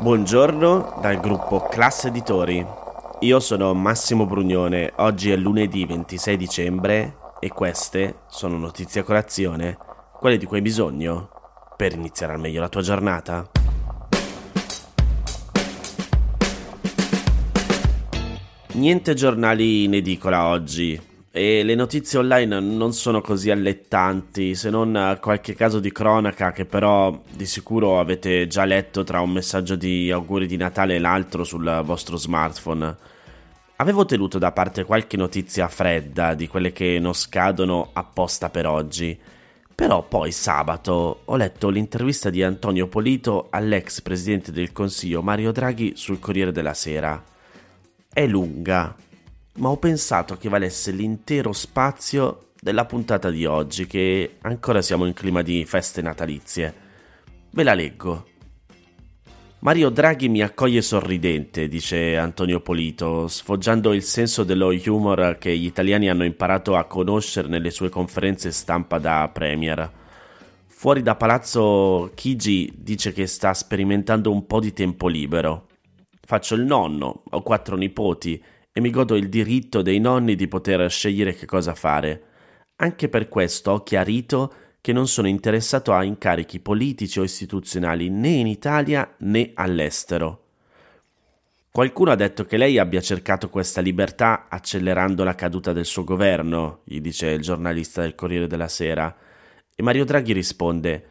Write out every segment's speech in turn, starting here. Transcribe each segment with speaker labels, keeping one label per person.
Speaker 1: Buongiorno dal gruppo Classe Editori. Io sono Massimo Brugnone, oggi è lunedì 26 dicembre e queste sono notizie a colazione, quelle di cui hai bisogno per iniziare al meglio la tua giornata. Niente giornali in edicola oggi, e le notizie online non sono così allettanti, se non qualche caso di cronaca che però di sicuro avete già letto tra un messaggio di auguri di Natale e l'altro sul vostro smartphone. Avevo tenuto da parte qualche notizia fredda di quelle che non scadono apposta per oggi, però poi sabato ho letto l'intervista di Antonio Polito all'ex presidente del Consiglio Mario Draghi sul Corriere della Sera. È lunga, ma ho pensato che valesse l'intero spazio della puntata di oggi, che ancora siamo in clima di feste natalizie. Ve la leggo. Mario Draghi mi accoglie sorridente, dice Antonio Polito, sfoggiando il senso dello humor che gli italiani hanno imparato a conoscere nelle sue conferenze stampa da Premier. Fuori da palazzo Chigi dice che sta sperimentando un po' di tempo libero. Faccio il nonno, ho quattro nipoti e mi godo il diritto dei nonni di poter scegliere che cosa fare. Anche per questo ho chiarito che non sono interessato a incarichi politici o istituzionali né in Italia né all'estero. Qualcuno ha detto che lei abbia cercato questa libertà accelerando la caduta del suo governo, gli dice il giornalista del Corriere della Sera. E Mario Draghi risponde: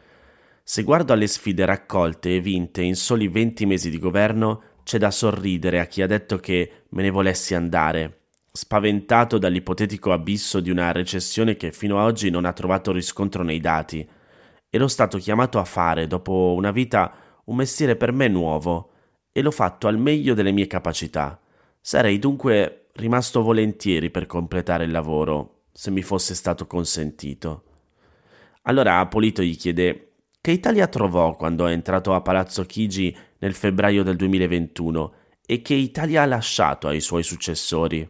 Speaker 1: Se guardo alle sfide raccolte e vinte in soli 20 mesi di governo, c'è da sorridere a chi ha detto che me ne volessi andare, spaventato dall'ipotetico abisso di una recessione che fino ad oggi non ha trovato riscontro nei dati. Ero stato chiamato a fare, dopo una vita, un mestiere per me nuovo, e l'ho fatto al meglio delle mie capacità. Sarei dunque rimasto volentieri per completare il lavoro, se mi fosse stato consentito. Allora Apolito gli chiede che Italia trovò quando è entrato a Palazzo Chigi nel febbraio del 2021 e che Italia ha lasciato ai suoi successori.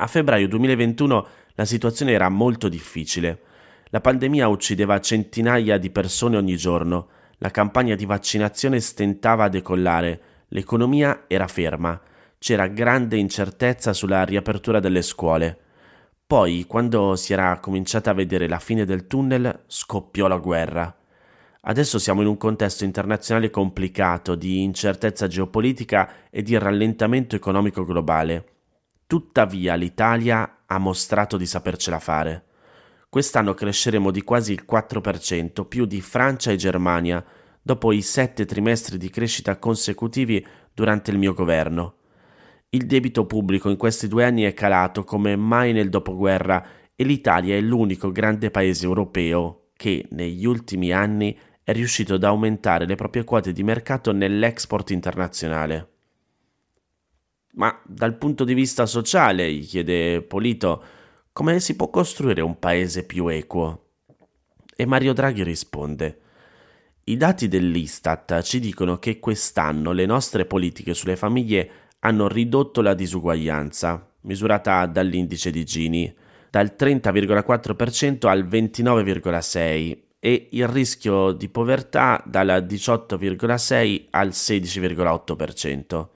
Speaker 1: A febbraio 2021 la situazione era molto difficile. La pandemia uccideva centinaia di persone ogni giorno, la campagna di vaccinazione stentava a decollare, l'economia era ferma, c'era grande incertezza sulla riapertura delle scuole. Poi, quando si era cominciata a vedere la fine del tunnel, scoppiò la guerra. Adesso siamo in un contesto internazionale complicato di incertezza geopolitica e di rallentamento economico globale. Tuttavia l'Italia ha mostrato di sapercela fare. Quest'anno cresceremo di quasi il 4%, più di Francia e Germania, dopo i sette trimestri di crescita consecutivi durante il mio governo. Il debito pubblico in questi due anni è calato come mai nel dopoguerra e l'Italia è l'unico grande paese europeo che negli ultimi anni è riuscito ad aumentare le proprie quote di mercato nell'export internazionale. Ma dal punto di vista sociale, gli chiede Polito, come si può costruire un paese più equo? E Mario Draghi risponde, i dati dell'Istat ci dicono che quest'anno le nostre politiche sulle famiglie hanno ridotto la disuguaglianza, misurata dall'indice di Gini, dal 30,4% al 29,6% e il rischio di povertà dal 18,6 al 16,8%.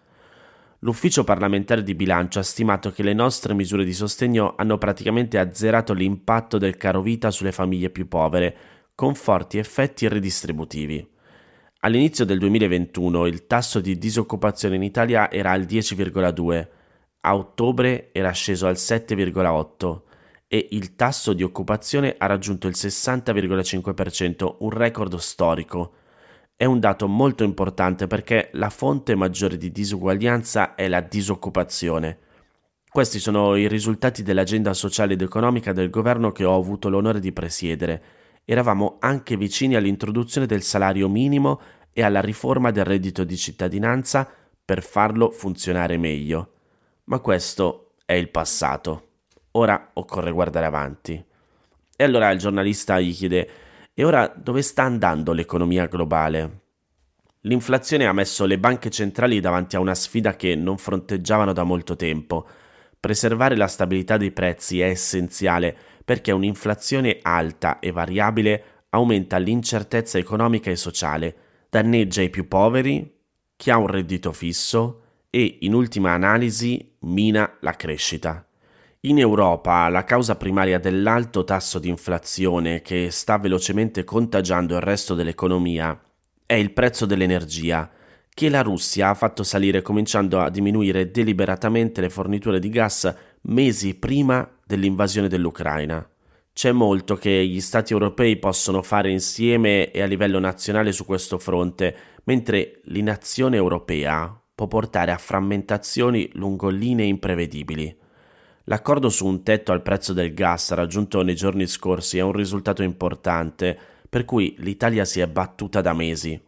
Speaker 1: L'ufficio parlamentare di bilancio ha stimato che le nostre misure di sostegno hanno praticamente azzerato l'impatto del caro vita sulle famiglie più povere, con forti effetti redistributivi. All'inizio del 2021 il tasso di disoccupazione in Italia era al 10,2, a ottobre era sceso al 7,8 e il tasso di occupazione ha raggiunto il 60,5%, un record storico. È un dato molto importante perché la fonte maggiore di disuguaglianza è la disoccupazione. Questi sono i risultati dell'agenda sociale ed economica del governo che ho avuto l'onore di presiedere eravamo anche vicini all'introduzione del salario minimo e alla riforma del reddito di cittadinanza per farlo funzionare meglio. Ma questo è il passato. Ora occorre guardare avanti. E allora il giornalista gli chiede: E ora dove sta andando l'economia globale? L'inflazione ha messo le banche centrali davanti a una sfida che non fronteggiavano da molto tempo. Preservare la stabilità dei prezzi è essenziale perché un'inflazione alta e variabile aumenta l'incertezza economica e sociale, danneggia i più poveri, chi ha un reddito fisso e, in ultima analisi, mina la crescita. In Europa la causa primaria dell'alto tasso di inflazione che sta velocemente contagiando il resto dell'economia è il prezzo dell'energia, che la Russia ha fatto salire cominciando a diminuire deliberatamente le forniture di gas mesi prima dell'invasione dell'Ucraina. C'è molto che gli Stati europei possono fare insieme e a livello nazionale su questo fronte, mentre l'inazione europea può portare a frammentazioni lungo linee imprevedibili. L'accordo su un tetto al prezzo del gas raggiunto nei giorni scorsi è un risultato importante, per cui l'Italia si è battuta da mesi.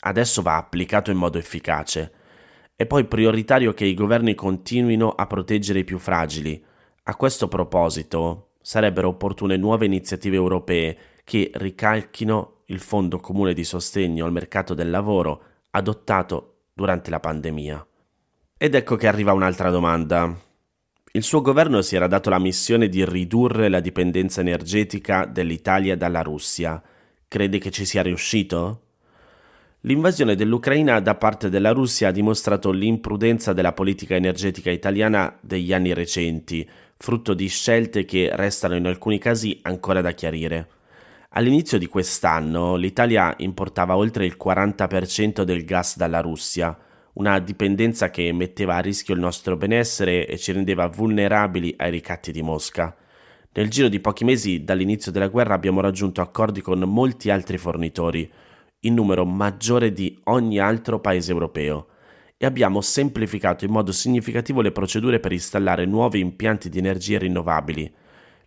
Speaker 1: Adesso va applicato in modo efficace. È poi prioritario che i governi continuino a proteggere i più fragili. A questo proposito, sarebbero opportune nuove iniziative europee che ricalchino il Fondo comune di sostegno al mercato del lavoro adottato durante la pandemia. Ed ecco che arriva un'altra domanda. Il suo governo si era dato la missione di ridurre la dipendenza energetica dell'Italia dalla Russia. Crede che ci sia riuscito? L'invasione dell'Ucraina da parte della Russia ha dimostrato l'imprudenza della politica energetica italiana degli anni recenti, frutto di scelte che restano in alcuni casi ancora da chiarire. All'inizio di quest'anno l'Italia importava oltre il 40% del gas dalla Russia, una dipendenza che metteva a rischio il nostro benessere e ci rendeva vulnerabili ai ricatti di Mosca. Nel giro di pochi mesi dall'inizio della guerra abbiamo raggiunto accordi con molti altri fornitori, in numero maggiore di ogni altro paese europeo, e abbiamo semplificato in modo significativo le procedure per installare nuovi impianti di energie rinnovabili.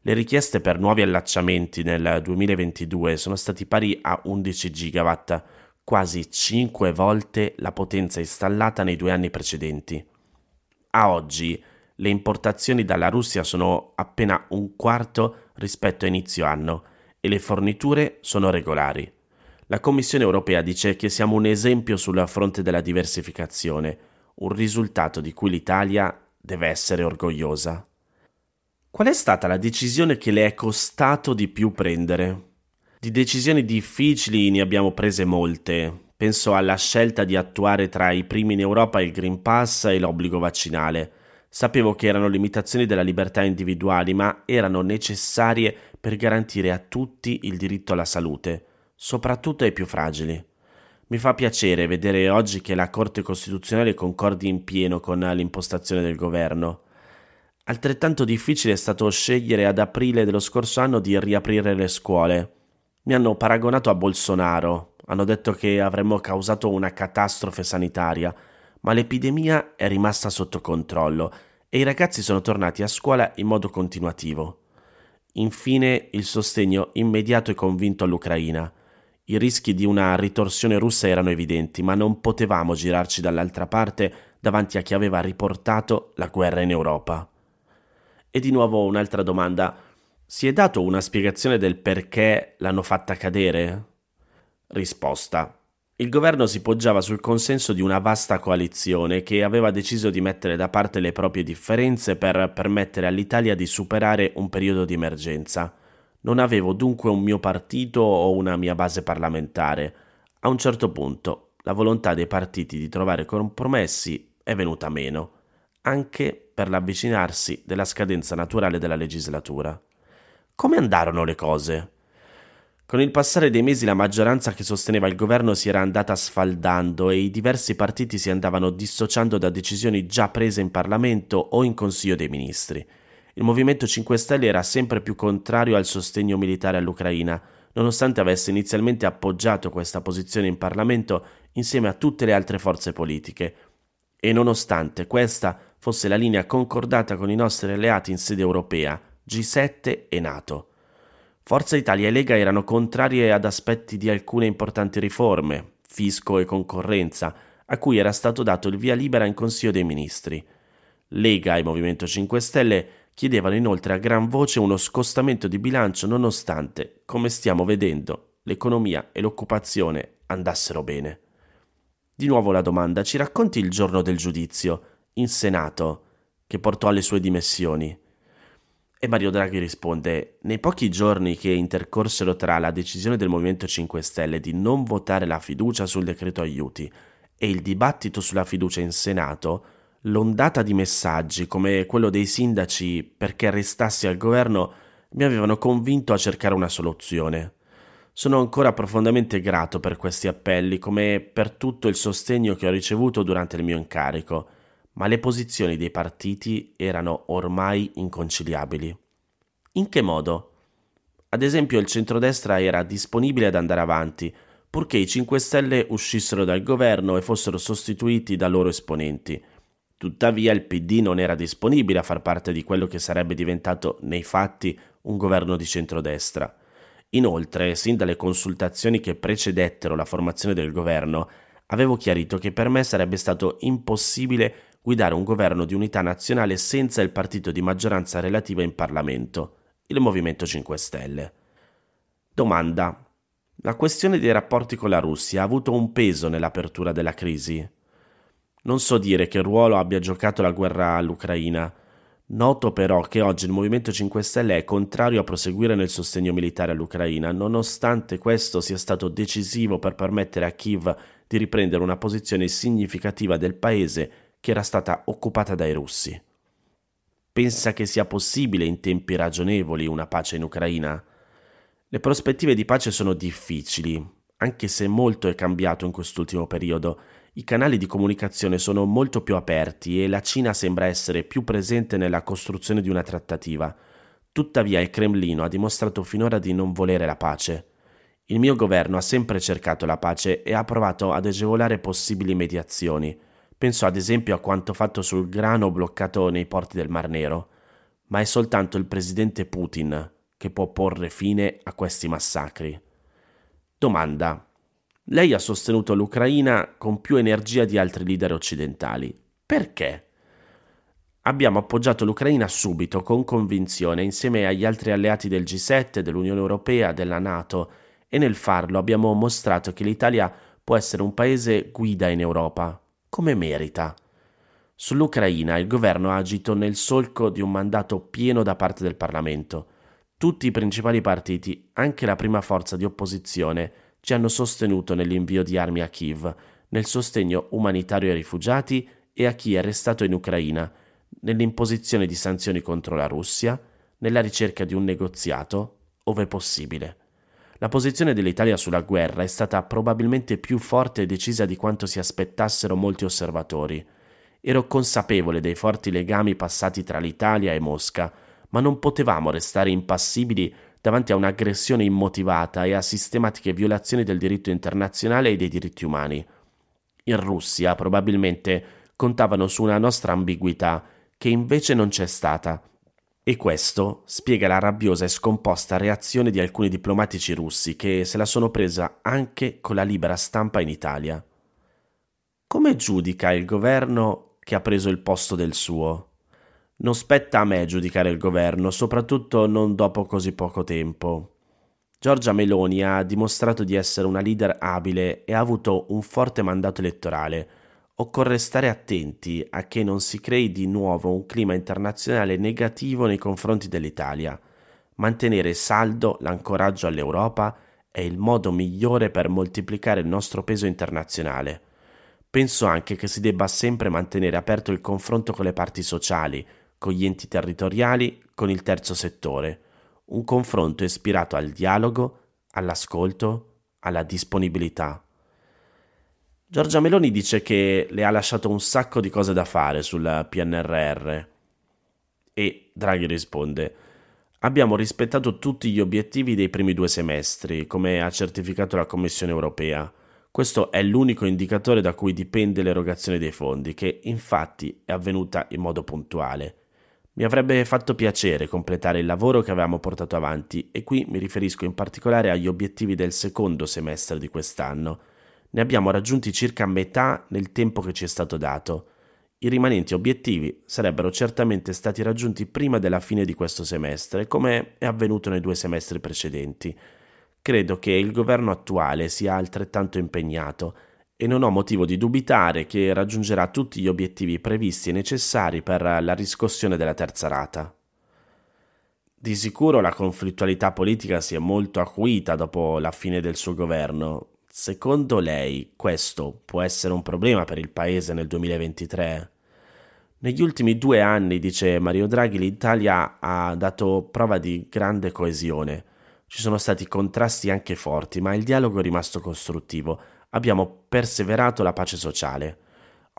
Speaker 1: Le richieste per nuovi allacciamenti nel 2022 sono stati pari a 11 gigawatt, quasi 5 volte la potenza installata nei due anni precedenti. A oggi le importazioni dalla Russia sono appena un quarto rispetto a inizio anno e le forniture sono regolari. La Commissione europea dice che siamo un esempio sul fronte della diversificazione, un risultato di cui l'Italia deve essere orgogliosa. Qual è stata la decisione che le è costato di più prendere? Di decisioni difficili ne abbiamo prese molte. Penso alla scelta di attuare tra i primi in Europa il Green Pass e l'obbligo vaccinale. Sapevo che erano limitazioni della libertà individuali, ma erano necessarie per garantire a tutti il diritto alla salute, soprattutto ai più fragili. Mi fa piacere vedere oggi che la Corte Costituzionale concordi in pieno con l'impostazione del governo. Altrettanto difficile è stato scegliere ad aprile dello scorso anno di riaprire le scuole. Mi hanno paragonato a Bolsonaro, hanno detto che avremmo causato una catastrofe sanitaria, ma l'epidemia è rimasta sotto controllo e i ragazzi sono tornati a scuola in modo continuativo. Infine il sostegno immediato e convinto all'Ucraina. I rischi di una ritorsione russa erano evidenti, ma non potevamo girarci dall'altra parte davanti a chi aveva riportato la guerra in Europa. E di nuovo un'altra domanda. Si è dato una spiegazione del perché l'hanno fatta cadere? Risposta. Il governo si poggiava sul consenso di una vasta coalizione che aveva deciso di mettere da parte le proprie differenze per permettere all'Italia di superare un periodo di emergenza. Non avevo dunque un mio partito o una mia base parlamentare. A un certo punto la volontà dei partiti di trovare compromessi è venuta meno, anche per l'avvicinarsi della scadenza naturale della legislatura. Come andarono le cose? Con il passare dei mesi la maggioranza che sosteneva il governo si era andata sfaldando e i diversi partiti si andavano dissociando da decisioni già prese in Parlamento o in Consiglio dei Ministri. Il Movimento 5 Stelle era sempre più contrario al sostegno militare all'Ucraina, nonostante avesse inizialmente appoggiato questa posizione in Parlamento insieme a tutte le altre forze politiche. E nonostante questa fosse la linea concordata con i nostri alleati in sede europea, G7 e NATO. Forza Italia e Lega erano contrarie ad aspetti di alcune importanti riforme, fisco e concorrenza, a cui era stato dato il via libera in Consiglio dei Ministri. Lega e Movimento 5 Stelle chiedevano inoltre a gran voce uno scostamento di bilancio nonostante, come stiamo vedendo, l'economia e l'occupazione andassero bene. Di nuovo la domanda, ci racconti il giorno del giudizio, in Senato, che portò alle sue dimissioni? E Mario Draghi risponde: Nei pochi giorni che intercorsero tra la decisione del Movimento 5 Stelle di non votare la fiducia sul decreto aiuti e il dibattito sulla fiducia in Senato, l'ondata di messaggi come quello dei sindaci perché restassi al governo mi avevano convinto a cercare una soluzione. Sono ancora profondamente grato per questi appelli, come per tutto il sostegno che ho ricevuto durante il mio incarico, ma le posizioni dei partiti erano ormai inconciliabili. In che modo? Ad esempio il centrodestra era disponibile ad andare avanti, purché i 5 Stelle uscissero dal governo e fossero sostituiti da loro esponenti. Tuttavia il PD non era disponibile a far parte di quello che sarebbe diventato nei fatti un governo di centrodestra. Inoltre, sin dalle consultazioni che precedettero la formazione del governo, avevo chiarito che per me sarebbe stato impossibile guidare un governo di unità nazionale senza il partito di maggioranza relativa in Parlamento, il Movimento 5 Stelle. Domanda. La questione dei rapporti con la Russia ha avuto un peso nell'apertura della crisi? Non so dire che ruolo abbia giocato la guerra all'Ucraina, Noto però che oggi il Movimento 5 Stelle è contrario a proseguire nel sostegno militare all'Ucraina, nonostante questo sia stato decisivo per permettere a Kiev di riprendere una posizione significativa del paese che era stata occupata dai russi. Pensa che sia possibile in tempi ragionevoli una pace in Ucraina? Le prospettive di pace sono difficili, anche se molto è cambiato in quest'ultimo periodo i canali di comunicazione sono molto più aperti e la Cina sembra essere più presente nella costruzione di una trattativa. Tuttavia il Cremlino ha dimostrato finora di non volere la pace. Il mio governo ha sempre cercato la pace e ha provato ad agevolare possibili mediazioni. Penso ad esempio a quanto fatto sul grano bloccato nei porti del Mar Nero. Ma è soltanto il presidente Putin che può porre fine a questi massacri. Domanda. Lei ha sostenuto l'Ucraina con più energia di altri leader occidentali. Perché? Abbiamo appoggiato l'Ucraina subito, con convinzione, insieme agli altri alleati del G7, dell'Unione Europea, della Nato, e nel farlo abbiamo mostrato che l'Italia può essere un paese guida in Europa, come merita. Sull'Ucraina il governo ha agito nel solco di un mandato pieno da parte del Parlamento. Tutti i principali partiti, anche la prima forza di opposizione, ci hanno sostenuto nell'invio di armi a Kiev, nel sostegno umanitario ai rifugiati e a chi è restato in Ucraina, nell'imposizione di sanzioni contro la Russia, nella ricerca di un negoziato, ove possibile. La posizione dell'Italia sulla guerra è stata probabilmente più forte e decisa di quanto si aspettassero molti osservatori. Ero consapevole dei forti legami passati tra l'Italia e Mosca, ma non potevamo restare impassibili davanti a un'aggressione immotivata e a sistematiche violazioni del diritto internazionale e dei diritti umani. In Russia probabilmente contavano su una nostra ambiguità che invece non c'è stata. E questo spiega la rabbiosa e scomposta reazione di alcuni diplomatici russi che se la sono presa anche con la libera stampa in Italia. Come giudica il governo che ha preso il posto del suo? Non spetta a me giudicare il governo, soprattutto non dopo così poco tempo. Giorgia Meloni ha dimostrato di essere una leader abile e ha avuto un forte mandato elettorale. Occorre stare attenti a che non si crei di nuovo un clima internazionale negativo nei confronti dell'Italia. Mantenere saldo l'ancoraggio all'Europa è il modo migliore per moltiplicare il nostro peso internazionale. Penso anche che si debba sempre mantenere aperto il confronto con le parti sociali, con gli enti territoriali, con il terzo settore, un confronto ispirato al dialogo, all'ascolto, alla disponibilità. Giorgia Meloni dice che le ha lasciato un sacco di cose da fare sul PNRR. E Draghi risponde: Abbiamo rispettato tutti gli obiettivi dei primi due semestri, come ha certificato la Commissione europea. Questo è l'unico indicatore da cui dipende l'erogazione dei fondi, che infatti è avvenuta in modo puntuale. Mi avrebbe fatto piacere completare il lavoro che avevamo portato avanti e qui mi riferisco in particolare agli obiettivi del secondo semestre di quest'anno. Ne abbiamo raggiunti circa metà nel tempo che ci è stato dato. I rimanenti obiettivi sarebbero certamente stati raggiunti prima della fine di questo semestre, come è avvenuto nei due semestri precedenti. Credo che il governo attuale sia altrettanto impegnato e non ho motivo di dubitare che raggiungerà tutti gli obiettivi previsti e necessari per la riscossione della terza rata. Di sicuro la conflittualità politica si è molto acuita dopo la fine del suo governo. Secondo lei questo può essere un problema per il paese nel 2023? Negli ultimi due anni, dice Mario Draghi, l'Italia ha dato prova di grande coesione. Ci sono stati contrasti anche forti, ma il dialogo è rimasto costruttivo. Abbiamo perseverato la pace sociale.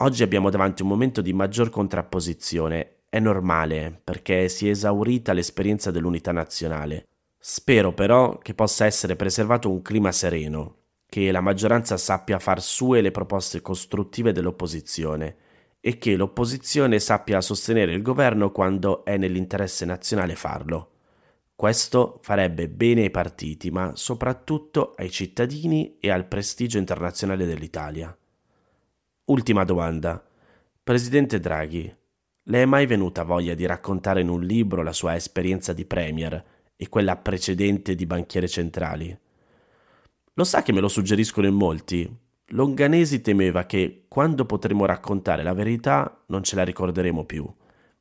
Speaker 1: Oggi abbiamo davanti un momento di maggior contrapposizione. È normale, perché si è esaurita l'esperienza dell'unità nazionale. Spero però che possa essere preservato un clima sereno, che la maggioranza sappia far sue le proposte costruttive dell'opposizione e che l'opposizione sappia sostenere il governo quando è nell'interesse nazionale farlo. Questo farebbe bene ai partiti, ma soprattutto ai cittadini e al prestigio internazionale dell'Italia. Ultima domanda. Presidente Draghi, le è mai venuta voglia di raccontare in un libro la sua esperienza di Premier e quella precedente di banchiere centrali? Lo sa che me lo suggeriscono in molti? Longanesi temeva che quando potremo raccontare la verità non ce la ricorderemo più.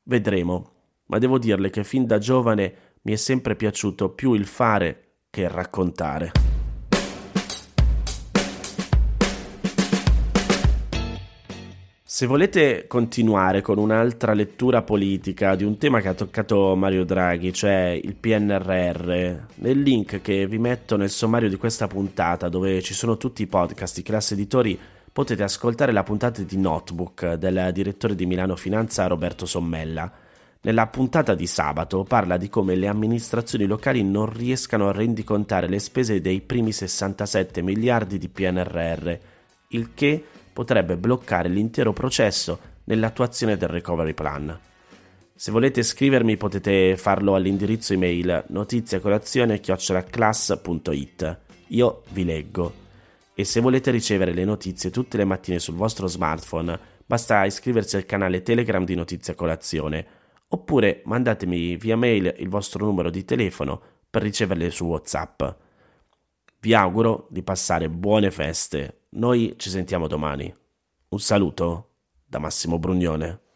Speaker 1: Vedremo, ma devo dirle che fin da giovane mi è sempre piaciuto più il fare che il raccontare. Se volete continuare con un'altra lettura politica di un tema che ha toccato Mario Draghi, cioè il PNRR, nel link che vi metto nel sommario di questa puntata, dove ci sono tutti i podcast di classe editori, potete ascoltare la puntata di Notebook del direttore di Milano Finanza Roberto Sommella. Nella puntata di sabato parla di come le amministrazioni locali non riescano a rendicontare le spese dei primi 67 miliardi di PNRR, il che potrebbe bloccare l'intero processo nell'attuazione del recovery plan. Se volete scrivermi potete farlo all'indirizzo email notiziacolazione.it. Io vi leggo. E se volete ricevere le notizie tutte le mattine sul vostro smartphone, basta iscriversi al canale Telegram di Notizia Colazione, oppure mandatemi via mail il vostro numero di telefono per riceverle su WhatsApp. Vi auguro di passare buone feste. Noi ci sentiamo domani. Un saluto da Massimo Brugnone.